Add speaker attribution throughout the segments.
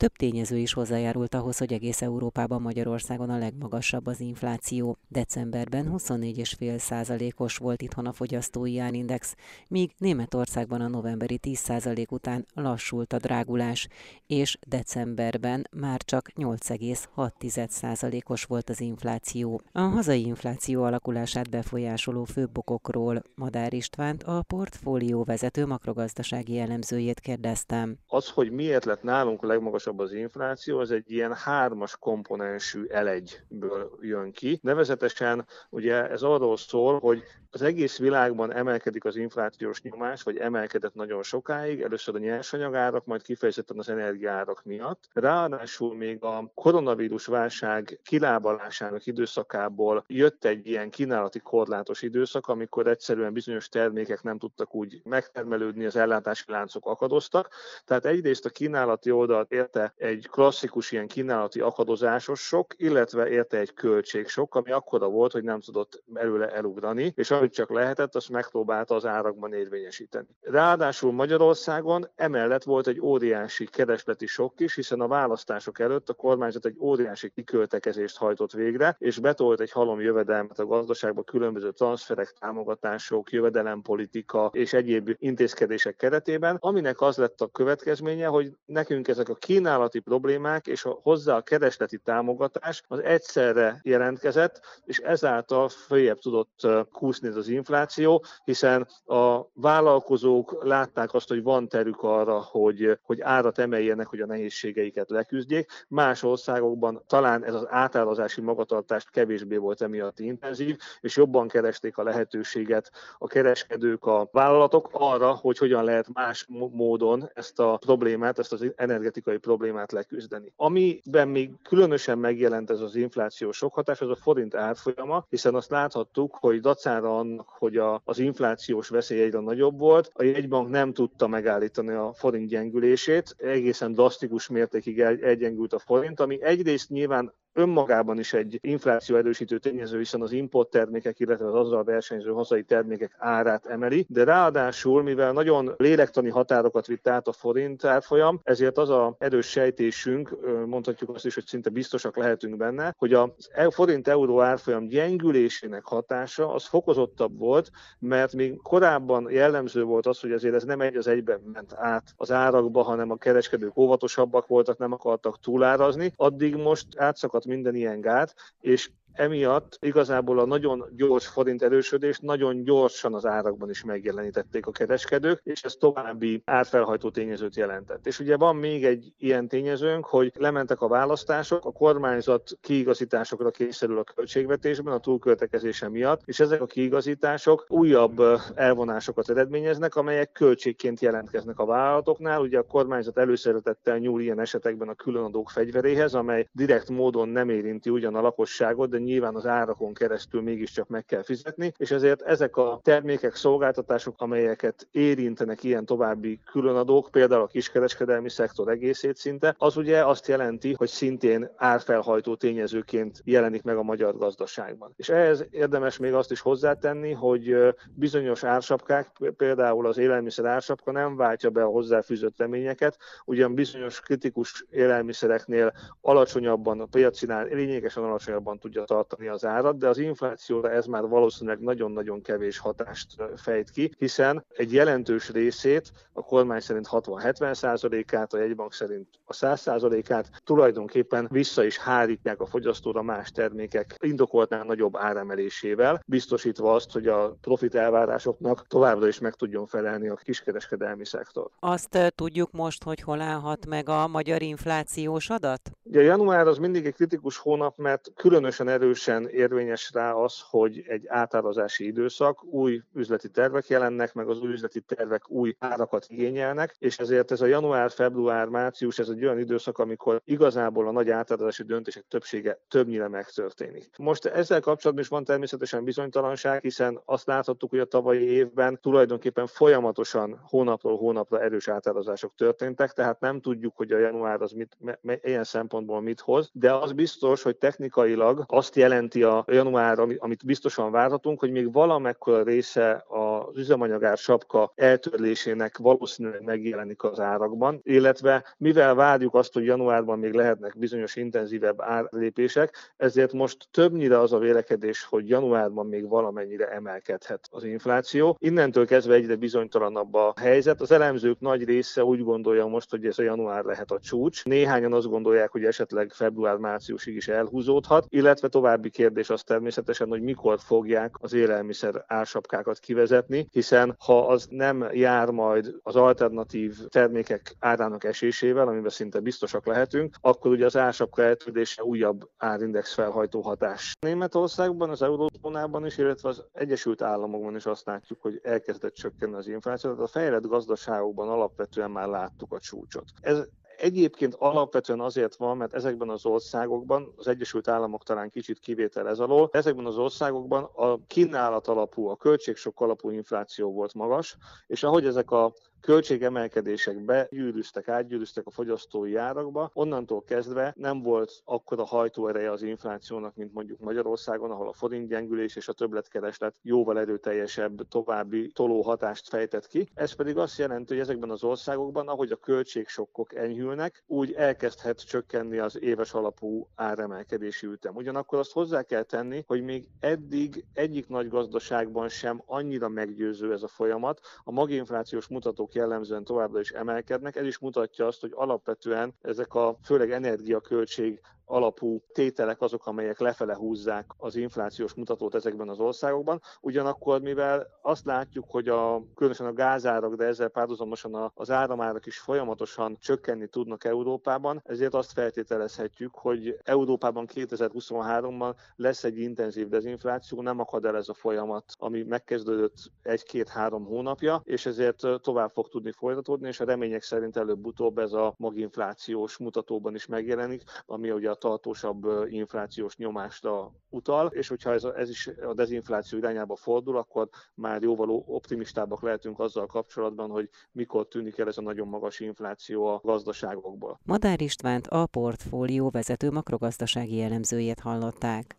Speaker 1: Több tényező is hozzájárult ahhoz, hogy egész Európában Magyarországon a legmagasabb az infláció. Decemberben 24,5 százalékos volt itthon a fogyasztói árindex, míg Németországban a novemberi 10 százalék után lassult a drágulás, és decemberben már csak 8,6 százalékos volt az infláció. A hazai infláció alakulását befolyásoló főbb okokról Madár Istvánt, a portfólió vezető makrogazdasági elemzőjét kérdeztem.
Speaker 2: Az, hogy miért lett nálunk a legmagasabb az infláció, az egy ilyen hármas komponensű elegyből jön ki. Nevezetesen ugye ez arról szól, hogy az egész világban emelkedik az inflációs nyomás, vagy emelkedett nagyon sokáig, először a nyersanyagárak, majd kifejezetten az energiárak miatt. Ráadásul még a koronavírus válság kilábalásának időszakából jött egy ilyen kínálati korlátos időszak, amikor egyszerűen bizonyos termékek nem tudtak úgy megtermelődni, az ellátási láncok akadoztak. Tehát egyrészt a kínálati oldalt érte egy klasszikus ilyen kínálati akadozásos sok, illetve érte egy költségsok, ami akkora volt, hogy nem tudott előle elugrani, és amit csak lehetett, azt megpróbálta az árakban érvényesíteni. Ráadásul Magyarországon emellett volt egy óriási keresleti sok is, hiszen a választások előtt a kormányzat egy óriási kiköltekezést hajtott végre, és betolt egy halom jövedelmet a gazdaságba különböző transferek, támogatások, jövedelempolitika és egyéb intézkedések keretében, aminek az lett a következménye, hogy nekünk ezek a kínálati problémák és a hozzá a keresleti támogatás az egyszerre jelentkezett, és ezáltal följebb tudott kúszni az infláció, hiszen a vállalkozók látták azt, hogy van terük arra, hogy, hogy árat emeljenek, hogy a nehézségeiket leküzdjék. Más országokban talán ez az átárazási magatartást kevésbé volt emiatt intenzív, és jobban keresték a lehetőséget a kereskedők, a vállalatok arra, hogy hogyan lehet más módon ezt a problémát, ezt az energetikai problémát leküzdeni. Amiben még különösen megjelent ez az inflációs sok hatás, az a forint árfolyama, hiszen azt láthattuk, hogy dacára annak, hogy a, az inflációs veszély egyre nagyobb volt. A jegybank nem tudta megállítani a forint gyengülését, egészen drasztikus mértékig elgyengült a forint, ami egyrészt nyilván önmagában is egy infláció erősítő tényező, hiszen az importtermékek, illetve az azzal versenyző hazai termékek árát emeli, de ráadásul, mivel nagyon lélektani határokat vitt át a forint árfolyam, ezért az a erős sejtésünk, mondhatjuk azt is, hogy szinte biztosak lehetünk benne, hogy a e- forint-euró árfolyam gyengülésének hatása az fokozottabb volt, mert még korábban jellemző volt az, hogy azért ez nem egy az egyben ment át az árakba, hanem a kereskedők óvatosabbak voltak, nem akartak túlárazni, addig most átszakadt minden ilyen gát, és emiatt igazából a nagyon gyors forint erősödés nagyon gyorsan az árakban is megjelenítették a kereskedők, és ez további árfelhajtó tényezőt jelentett. És ugye van még egy ilyen tényezőnk, hogy lementek a választások, a kormányzat kiigazításokra készül a költségvetésben a túlköltekezése miatt, és ezek a kiigazítások újabb elvonásokat eredményeznek, amelyek költségként jelentkeznek a vállalatoknál. Ugye a kormányzat előszeretettel nyúl ilyen esetekben a különadók fegyveréhez, amely direkt módon nem érinti ugyan a lakosságot, de nyilván az árakon keresztül mégiscsak meg kell fizetni, és ezért ezek a termékek, szolgáltatások, amelyeket érintenek ilyen további különadók, például a kiskereskedelmi szektor egészét szinte, az ugye azt jelenti, hogy szintén árfelhajtó tényezőként jelenik meg a magyar gazdaságban. És ehhez érdemes még azt is hozzátenni, hogy bizonyos ársapkák, például az élelmiszer ársapka nem váltja be a hozzáfűzött reményeket, ugyan bizonyos kritikus élelmiszereknél alacsonyabban, a piacinál lényegesen alacsonyabban tudja tartani az árat, de az inflációra ez már valószínűleg nagyon-nagyon kevés hatást fejt ki, hiszen egy jelentős részét, a kormány szerint 60-70 százalékát, a jegybank szerint a 100 százalékát tulajdonképpen vissza is hárítják a fogyasztóra más termékek indokoltnál nagyobb áremelésével, biztosítva azt, hogy a profit elvárásoknak továbbra is meg tudjon felelni a kiskereskedelmi szektor.
Speaker 1: Azt tudjuk most, hogy hol állhat meg a magyar inflációs adat?
Speaker 2: Ugye január az mindig egy kritikus hónap, mert különösen erősen érvényes rá az, hogy egy átárazási időszak, új üzleti tervek jelennek, meg az új üzleti tervek új árakat igényelnek, és ezért ez a január, február, március, ez egy olyan időszak, amikor igazából a nagy átárazási döntések többsége többnyire megtörténik. Most ezzel kapcsolatban is van természetesen bizonytalanság, hiszen azt láthattuk, hogy a tavalyi évben tulajdonképpen folyamatosan hónapról hónapra erős átárazások történtek, tehát nem tudjuk, hogy a január az mit, ilyen szempontból mit hoz, de az biztos, hogy technikailag azt jelenti a január, amit biztosan várhatunk, hogy még valamekkora része az üzemanyagár sapka eltörlésének valószínűleg megjelenik az árakban, illetve mivel várjuk azt, hogy januárban még lehetnek bizonyos intenzívebb árlépések, ezért most többnyire az a vélekedés, hogy januárban még valamennyire emelkedhet az infláció. Innentől kezdve egyre bizonytalanabb a helyzet. Az elemzők nagy része úgy gondolja most, hogy ez a január lehet a csúcs. Néhányan azt gondolják, hogy esetleg február-márciusig is elhúzódhat, illetve további kérdés az természetesen, hogy mikor fogják az élelmiszer ársapkákat kivezetni, hiszen ha az nem jár majd az alternatív termékek árának esésével, amiben szinte biztosak lehetünk, akkor ugye az ársapka eltűnése újabb árindex felhajtó hatás. Németországban, az eurózónában is, illetve az Egyesült Államokban is azt látjuk, hogy elkezdett csökkenni az infláció. Tehát a fejlett gazdaságokban alapvetően már láttuk a csúcsot. Ez egyébként alapvetően azért van, mert ezekben az országokban, az Egyesült Államok talán kicsit kivétel ez alól, ezekben az országokban a kínálat alapú, a költségsok alapú infláció volt magas, és ahogy ezek a költségemelkedések begyűrűztek, átgyűrűztek a fogyasztói árakba, onnantól kezdve nem volt akkora hajtóereje az inflációnak, mint mondjuk Magyarországon, ahol a forint gyengülés és a többletkereslet jóval erőteljesebb további toló hatást fejtett ki. Ez pedig azt jelenti, hogy ezekben az országokban, ahogy a költségsokkok enyhülnek, úgy elkezdhet csökkenni az éves alapú áremelkedési ütem. Ugyanakkor azt hozzá kell tenni, hogy még eddig egyik nagy gazdaságban sem annyira meggyőző ez a folyamat. A maginflációs mutatók árak jellemzően továbbra is emelkednek. Ez is mutatja azt, hogy alapvetően ezek a főleg energiaköltség alapú tételek azok, amelyek lefele húzzák az inflációs mutatót ezekben az országokban. Ugyanakkor, mivel azt látjuk, hogy a, különösen a gázárak, de ezzel párhuzamosan az áramárak is folyamatosan csökkenni tudnak Európában, ezért azt feltételezhetjük, hogy Európában 2023-ban lesz egy intenzív dezinfláció, nem akad el ez a folyamat, ami megkezdődött egy-két-három hónapja, és ezért tovább fog tudni folytatódni, és a remények szerint előbb-utóbb ez a maginflációs mutatóban is megjelenik, ami ugye a tartósabb inflációs nyomásra utal, és hogyha ez, ez is a dezinfláció irányába fordul, akkor már jóval optimistábbak lehetünk azzal kapcsolatban, hogy mikor tűnik el ez a nagyon magas infláció a gazdaságokból.
Speaker 1: Madár Istvánt a portfólió vezető makrogazdasági elemzőjét hallották.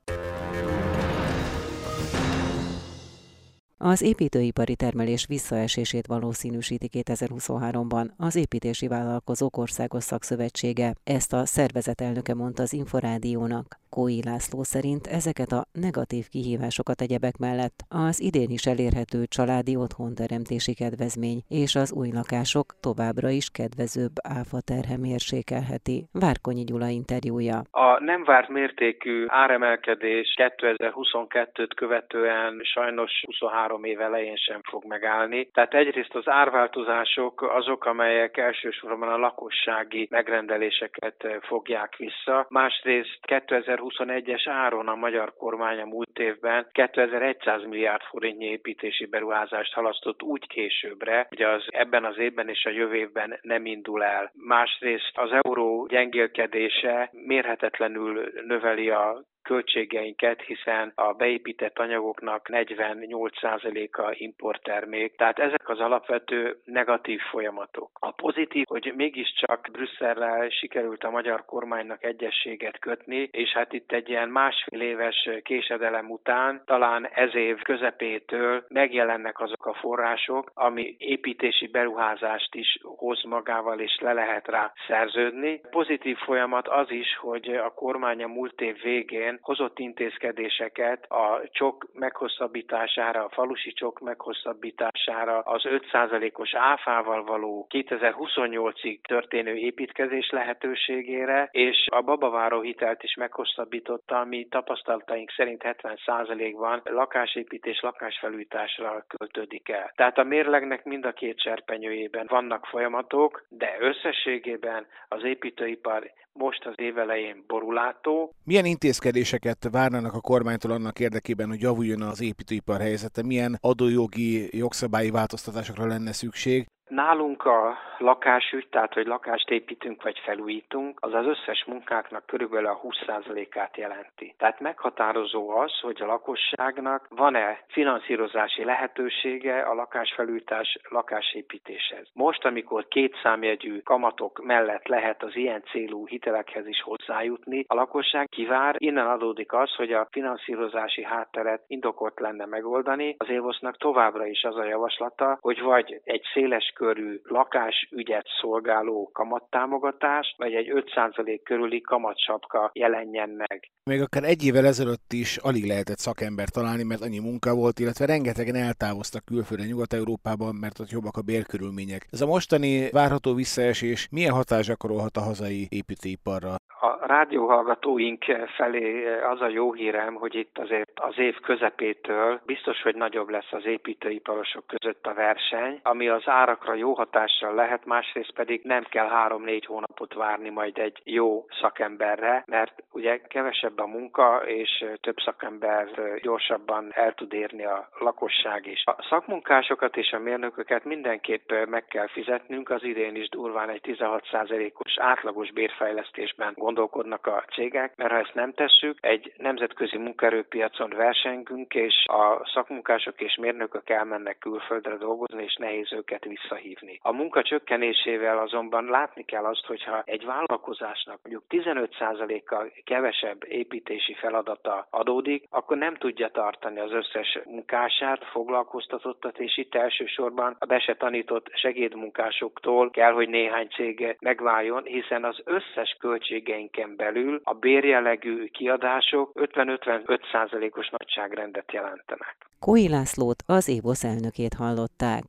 Speaker 1: Az építőipari termelés visszaesését valószínűsíti 2023-ban az Építési Vállalkozók Országos Szakszövetsége. Ezt a szervezet elnöke mondta az Inforádiónak. Kói László szerint ezeket a negatív kihívásokat egyebek mellett az idén is elérhető családi otthonteremtési kedvezmény és az új lakások továbbra is kedvezőbb áfa terhe mérsékelheti. Várkonyi Gyula interjúja.
Speaker 3: A nem várt mértékű áremelkedés 2022-t követően sajnos 23 év elején sem fog megállni. Tehát egyrészt az árváltozások azok, amelyek elsősorban a lakossági megrendeléseket fogják vissza. Másrészt 2000 2021-es áron a magyar kormány a múlt évben 2100 milliárd forintnyi építési beruházást halasztott úgy későbbre, hogy az ebben az évben és a jövő évben nem indul el. Másrészt az euró gyengélkedése mérhetetlenül növeli a költségeinket, hiszen a beépített anyagoknak 48%-a importtermék, tehát ezek az alapvető negatív folyamatok. A pozitív, hogy mégiscsak Brüsszellel sikerült a magyar kormánynak egyességet kötni, és hát itt egy ilyen másfél éves késedelem után, talán ez év közepétől megjelennek azok a források, ami építési beruházást is hoz magával, és le lehet rá szerződni. Pozitív folyamat az is, hogy a kormány a múlt év végén idején hozott intézkedéseket a csok meghosszabbítására, a falusi csok meghosszabbítására, az 5%-os áfával való 2028-ig történő építkezés lehetőségére, és a babaváró hitelt is meghosszabbította, ami tapasztalataink szerint 70%-ban lakásépítés, lakásfelújításra költődik el. Tehát a mérlegnek mind a két serpenyőjében vannak folyamatok, de összességében az építőipar most az évelején borulátó.
Speaker 4: Milyen intézkedéseket várnának a kormánytól annak érdekében, hogy javuljon az építőipar helyzete? Milyen adójogi, jogszabályi változtatásokra lenne szükség?
Speaker 3: Nálunk a lakásügy, tehát hogy lakást építünk vagy felújítunk, az az összes munkáknak körülbelül a 20%-át jelenti. Tehát meghatározó az, hogy a lakosságnak van-e finanszírozási lehetősége a lakásfelújítás, lakásépítéshez. Most, amikor két számjegyű kamatok mellett lehet az ilyen célú hitelekhez is hozzájutni, a lakosság kivár, innen adódik az, hogy a finanszírozási hátteret indokolt lenne megoldani. Az évosznak továbbra is az a javaslata, hogy vagy egy széles körű lakásügyet szolgáló kamattámogatás, vagy egy 5% körüli kamatsapka jelenjen meg.
Speaker 4: Még akár egy évvel ezelőtt is alig lehetett szakember találni, mert annyi munka volt, illetve rengetegen eltávoztak külföldre Nyugat-Európában, mert ott jobbak a bérkörülmények. Ez a mostani várható visszaesés milyen hatás gyakorolhat a hazai építőiparra?
Speaker 3: A rádióhallgatóink felé az a jó hírem, hogy itt azért az év közepétől biztos, hogy nagyobb lesz az építőiparosok között a verseny, ami az árakra jó hatással lehet, másrészt pedig nem kell három-négy hónapot várni majd egy jó szakemberre, mert ugye kevesebb a munka, és több szakember gyorsabban el tud érni a lakosság is. A szakmunkásokat és a mérnököket mindenképp meg kell fizetnünk, az idén is durván egy 16%-os átlagos bérfejlesztésben gondolkodnak a cégek, mert ha ezt nem tesszük, egy nemzetközi munkaerőpiacon versengünk, és a szakmunkások és mérnökök elmennek külföldre dolgozni, és nehéz őket visszahívni. A munka csökkenésével azonban látni kell azt, hogyha egy vállalkozásnak mondjuk 15%-kal kevesebb építési feladata adódik, akkor nem tudja tartani az összes munkását, foglalkoztatottat, és itt elsősorban a be tanított segédmunkásoktól kell, hogy néhány cég megváljon, hiszen az összes költségeinken belül a bérjellegű kiadások 50-55%-os nagyságrendet jelentenek.
Speaker 1: Kói Lászlót, az ÉVOSZ elnökét hallották.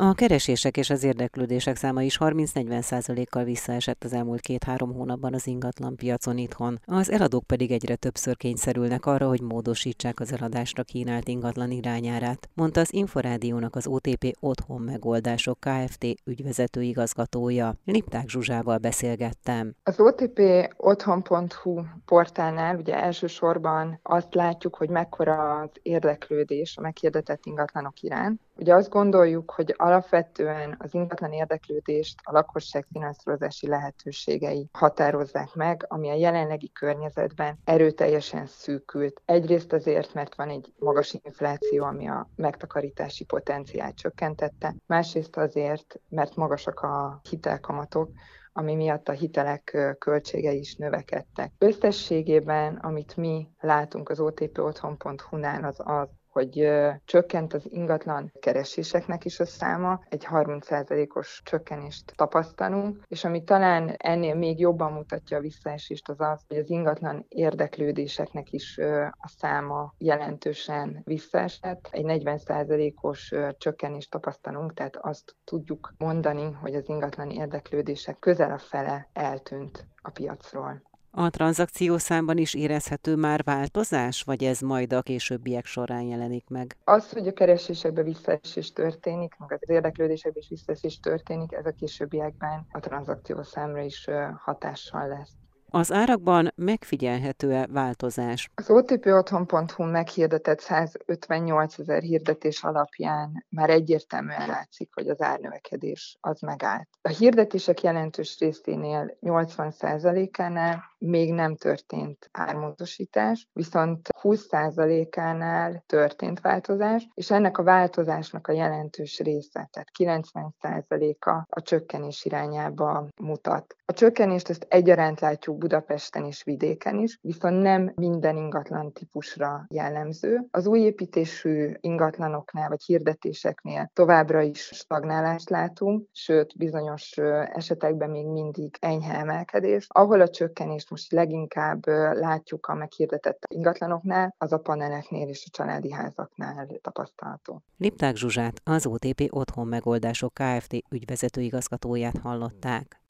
Speaker 1: A keresések és az érdeklődések száma is 30-40%-kal visszaesett az elmúlt két-három hónapban az ingatlan piacon itthon. Az eladók pedig egyre többször kényszerülnek arra, hogy módosítsák az eladásra kínált ingatlan irányárát, mondta az Inforádiónak az OTP Otthon Megoldások Kft. ügyvezető igazgatója. Lipták Zsuzsával beszélgettem.
Speaker 5: Az OTP otthon.hu portálnál ugye elsősorban azt látjuk, hogy mekkora az érdeklődés a meghirdetett ingatlanok iránt, Ugye azt gondoljuk, hogy alapvetően az ingatlan érdeklődést a lakosság finanszírozási lehetőségei határozzák meg, ami a jelenlegi környezetben erőteljesen szűkült. Egyrészt azért, mert van egy magas infláció, ami a megtakarítási potenciált csökkentette, másrészt azért, mert magasak a hitelkamatok, ami miatt a hitelek költségei is növekedtek. Összességében, amit mi látunk az otpotthon.hu-nál, az az, hogy csökkent az ingatlan kereséseknek is a száma, egy 30%-os csökkenést tapasztalunk, és ami talán ennél még jobban mutatja a visszaesést az az, hogy az ingatlan érdeklődéseknek is a száma jelentősen visszaesett. Egy 40%-os csökkenést tapasztalunk, tehát azt tudjuk mondani, hogy az ingatlan érdeklődések közel a fele eltűnt a piacról.
Speaker 1: A tranzakciószámban is érezhető már változás, vagy ez majd a későbbiek során jelenik meg?
Speaker 5: Az, hogy a keresésekben visszaesés történik, meg az érdeklődésekben is visszaesés történik, ez a későbbiekben a tranzakciószámra is hatással lesz.
Speaker 1: Az árakban megfigyelhető-e változás?
Speaker 5: Az otpotthon.hu meghirdetett 158 ezer hirdetés alapján már egyértelműen látszik, hogy az árnövekedés az megállt. A hirdetések jelentős részénél 80%-ánál még nem történt ármódosítás, viszont 20%-ánál történt változás, és ennek a változásnak a jelentős része, tehát 90%-a a csökkenés irányába mutat. A csökkenést ezt egyaránt látjuk Budapesten és vidéken is, viszont nem minden ingatlan típusra jellemző. Az új építésű ingatlanoknál vagy hirdetéseknél továbbra is stagnálást látunk, sőt bizonyos esetekben még mindig enyhe emelkedés. Ahol a csökkenést most leginkább látjuk a meghirdetett ingatlanoknál, az a paneleknél és a családi házaknál tapasztalható.
Speaker 1: Lipták Zsuzsát, az OTP Otthon Megoldások Kft. ügyvezető igazgatóját hallották.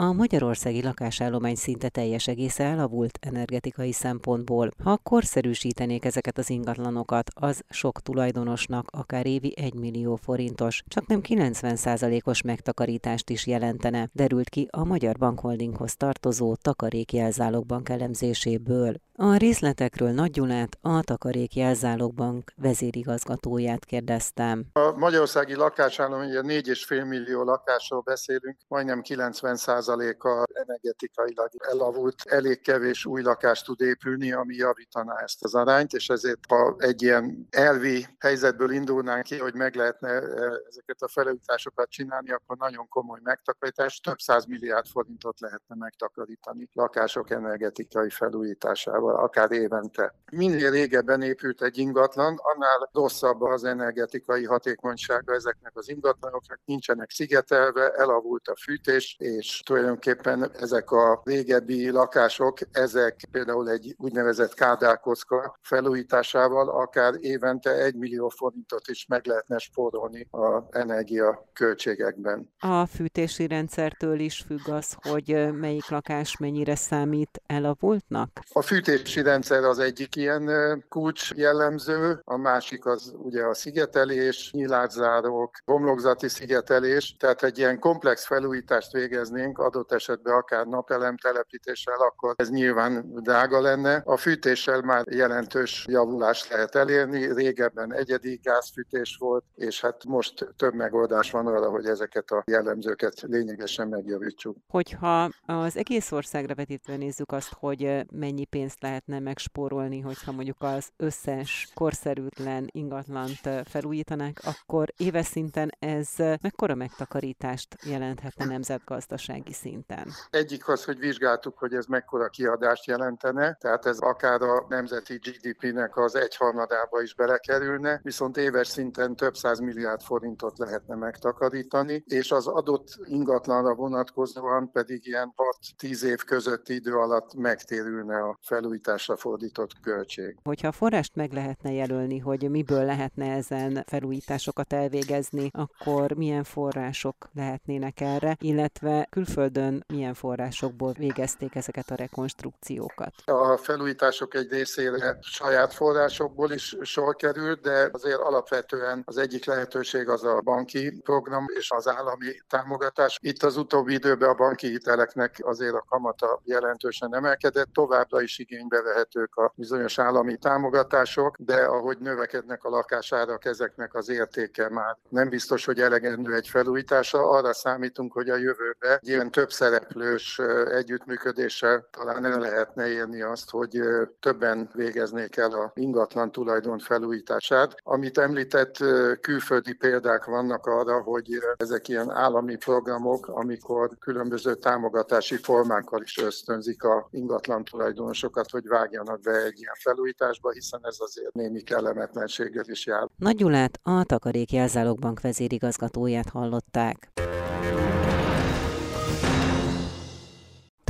Speaker 1: A magyarországi lakásállomány szinte teljes egésze elavult energetikai szempontból. Ha korszerűsítenék ezeket az ingatlanokat, az sok tulajdonosnak akár évi 1 millió forintos, csak nem 90%-os megtakarítást is jelentene, derült ki a Magyar Bankholdinghoz tartozó takarékjelzálogbank elemzéséből. A részletekről Nagy Gyulát, a Takarék Jelzálogbank vezérigazgatóját kérdeztem.
Speaker 6: A magyarországi lakásállam ugye 4,5 millió lakásról beszélünk, majdnem 90%-a energetikailag elavult, elég kevés új lakást tud épülni, ami javítaná ezt az arányt, és ezért ha egy ilyen elvi helyzetből indulnánk ki, hogy meg lehetne e, ezeket a felújításokat csinálni, akkor nagyon komoly megtakarítás, több száz milliárd forintot lehetne megtakarítani lakások energetikai felújításával, akár évente. Minél régebben épült egy ingatlan, annál rosszabb az energetikai hatékonysága ezeknek az ingatlanoknak, nincsenek szigetelve, elavult a fűtés, és tulajdonképpen ezek a régebbi lakások, ezek például egy úgynevezett kádárkocka felújításával akár évente egy millió forintot is meg lehetne spórolni a energia költségekben.
Speaker 1: A fűtési rendszertől is függ az, hogy melyik lakás mennyire számít elavultnak?
Speaker 6: A fűtési rendszer az egyik ilyen kulcs jellemző, a másik az ugye a szigetelés, nyilászárók, homlokzati szigetelés, tehát egy ilyen komplex felújítást végeznénk, adott esetben akár napelem telepítéssel, akkor ez nyilván drága lenne. A fűtéssel már jelentős javulást lehet elérni, régebben egyedi gázfűtés volt, és hát most több megoldás van arra, hogy ezeket a jellemzőket lényegesen megjavítsuk.
Speaker 1: Hogyha az egész országra vetítve nézzük azt, hogy mennyi pénzt lehetne megspórolni, hogyha mondjuk az összes korszerűtlen ingatlant felújítanák, akkor éves szinten ez mekkora megtakarítást jelenthetne nemzetgazdasági szinten?
Speaker 6: Egyik az, hogy vizsgáltuk, hogy ez mekkora kiadást jelentene, tehát ez akár a nemzeti GDP-nek az egyharmadába is belekerülne, viszont éves szinten több száz milliárd forintot lehetne megtakarítani, és az adott ingatlanra vonatkozóan pedig ilyen 6-10 év közötti idő alatt megtérülne a felújításra fordított költség.
Speaker 1: Hogyha a forrást meg lehetne jelölni, hogy miből lehetne ezen felújításokat elvégezni, akkor milyen források lehetnének erre, illetve külföldön milyen forrásokból végezték ezeket a rekonstrukciókat?
Speaker 6: A felújítások egy részére saját forrásokból is sor került, de azért alapvetően az egyik lehetőség az a banki program és az állami támogatás. Itt az utóbbi időben a banki hiteleknek azért a kamata jelentősen emelkedett, továbbra is igénybe vehetők a bizonyos állami támogatások, de ahogy növekednek a lakásárak, ezeknek az értéke már nem biztos, hogy elegendő egy felújítása. Arra számítunk, hogy a jövőben egy ilyen több szereplős együttműködéssel talán el lehetne érni azt, hogy többen végeznék el a ingatlan tulajdon felújítását. Amit említett, külföldi példák vannak arra, hogy ezek ilyen állami programok, amikor különböző támogatási formákkal is ösztönzik a ingatlan tulajdonosokat, hogy vágjanak be egy ilyen felújításba, hiszen ez azért némi kellemetlenséggel is jár.
Speaker 1: Nagy Gyulát, a Takarék Jelzálogbank vezérigazgatóját hallották.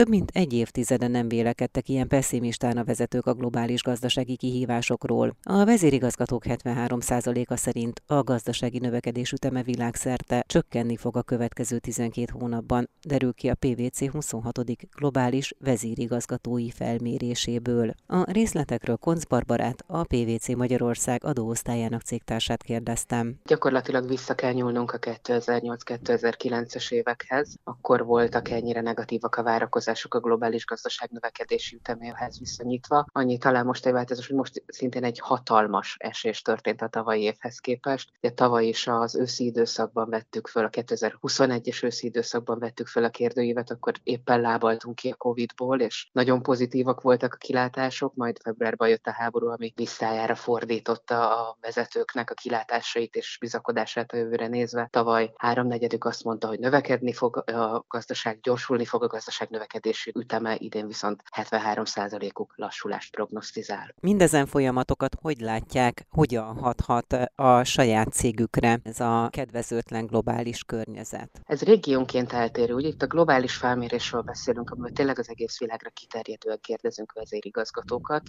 Speaker 1: Több mint egy évtizede nem vélekedtek ilyen pessimistán a vezetők a globális gazdasági kihívásokról. A vezérigazgatók 73%-a szerint a gazdasági növekedés üteme világszerte csökkenni fog a következő 12 hónapban, derül ki a PVC 26. globális vezérigazgatói felméréséből. A részletekről Konc Barbarát, a PVC Magyarország adóosztályának cégtársát kérdeztem.
Speaker 7: Gyakorlatilag vissza kell nyúlnunk a 2008-2009-es évekhez. Akkor voltak ennyire negatívak a várakozások változások a globális gazdaság növekedési üteméhez viszonyítva. Annyi talán most egy változás, hogy most szintén egy hatalmas esés történt a tavalyi évhez képest. Ugye tavaly is az őszi időszakban vettük föl, a 2021-es őszi időszakban vettük föl a kérdőívet, akkor éppen lábaltunk ki a Covid-ból, és nagyon pozitívak voltak a kilátások, majd februárban jött a háború, ami visszájára fordította a vezetőknek a kilátásait és bizakodását a jövőre nézve. Tavaly háromnegyedük azt mondta, hogy növekedni fog a gazdaság, gyorsulni fog a gazdaság növekedni növekedési üteme, idén viszont 73%-uk lassulást prognosztizál.
Speaker 1: Mindezen folyamatokat hogy látják, hogyan hathat a saját cégükre ez a kedvezőtlen globális környezet?
Speaker 7: Ez régiónként eltérő. Ugye itt a globális felmérésről beszélünk, amiben tényleg az egész világra kiterjedően kérdezünk vezérigazgatókat,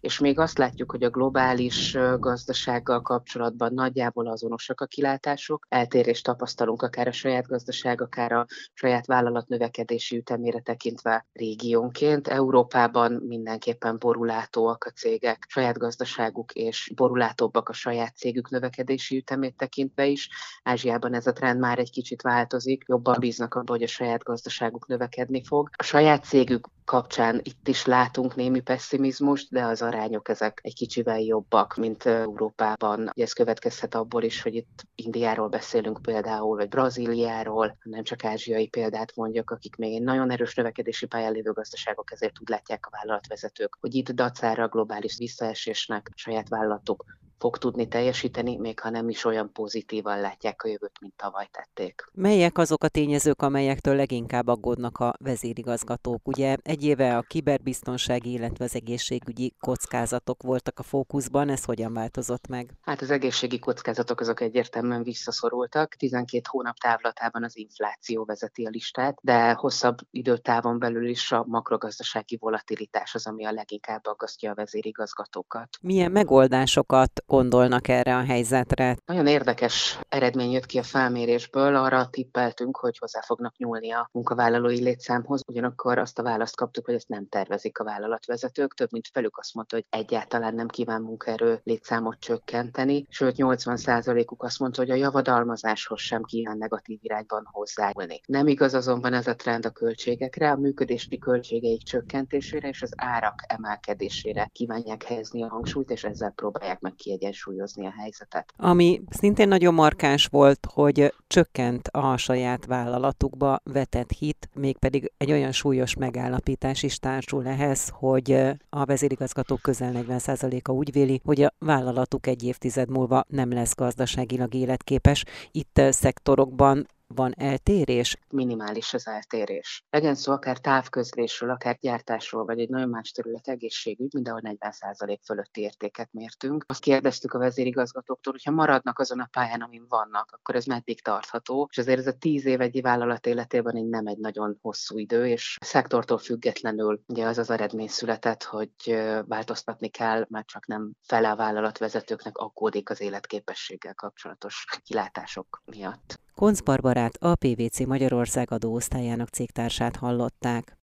Speaker 7: és még azt látjuk, hogy a globális gazdasággal kapcsolatban nagyjából azonosak a kilátások, eltérést tapasztalunk akár a saját gazdaság, akár a saját vállalat növekedési ütemére tekintve régiónként. Európában mindenképpen borulátóak a cégek, saját gazdaságuk és borulátóbbak a saját cégük növekedési ütemét tekintve is. Ázsiában ez a trend már egy kicsit változik, jobban bíznak abban, hogy a saját gazdaságuk növekedni fog. A saját cégük kapcsán itt is látunk némi pessimizmust, de az arányok ezek egy kicsivel jobbak, mint Európában. Ez következhet abból is, hogy itt Indiáról beszélünk például, vagy Brazíliáról, nem csak ázsiai példát mondjak, akik még egy nagyon erős növekedési pályán lévő gazdaságok, ezért úgy látják a vállalatvezetők, hogy itt dacára globális visszaesésnek saját vállalatok fog tudni teljesíteni, még ha nem is olyan pozitívan látják a jövőt, mint tavaly tették.
Speaker 1: Melyek azok a tényezők, amelyektől leginkább aggódnak a vezérigazgatók? Ugye egy éve a kiberbiztonsági, illetve az egészségügyi kockázatok voltak a fókuszban, ez hogyan változott meg?
Speaker 7: Hát az egészségi kockázatok azok egyértelműen visszaszorultak. 12 hónap távlatában az infláció vezeti a listát, de hosszabb időtávon belül is a makrogazdasági volatilitás az, ami a leginkább aggasztja a vezérigazgatókat.
Speaker 1: Milyen megoldásokat gondolnak erre a helyzetre?
Speaker 7: Nagyon érdekes eredmény jött ki a felmérésből, arra tippeltünk, hogy hozzá fognak nyúlni a munkavállalói létszámhoz, ugyanakkor azt a választ kaptuk, hogy ezt nem tervezik a vállalatvezetők, több mint felük azt mondta, hogy egyáltalán nem kíván munkaerő létszámot csökkenteni, sőt 80%-uk azt mondta, hogy a javadalmazáshoz sem kíván negatív irányban hozzájárulni. Nem igaz azonban ez a trend a költségekre, a működési költségeik csökkentésére és az árak emelkedésére kívánják helyezni a hangsúlyt, és ezzel próbálják meg kiegyenlíteni kiegyensúlyozni a helyzetet.
Speaker 1: Ami szintén nagyon markáns volt, hogy csökkent a saját vállalatukba vetett hit, mégpedig egy olyan súlyos megállapítás is társul ehhez, hogy a vezérigazgató közel 40%-a úgy véli, hogy a vállalatuk egy évtized múlva nem lesz gazdaságilag életképes. Itt szektorokban van eltérés?
Speaker 7: Minimális az eltérés. Legyen szó akár távközlésről, akár gyártásról, vagy egy nagyon más terület egészségügy, mindenhol 40% fölötti értéket mértünk. Azt kérdeztük a vezérigazgatóktól, hogy ha maradnak azon a pályán, amin vannak, akkor ez meddig tartható. És azért ez a 10 év egy vállalat életében egy nem egy nagyon hosszú idő, és a szektortól függetlenül ugye az az eredmény született, hogy változtatni kell, mert csak nem fele a vállalatvezetőknek aggódik az életképességgel kapcsolatos kilátások miatt.
Speaker 1: Koncz Barbarát a PVC Magyarország adóosztályának cégtársát hallották.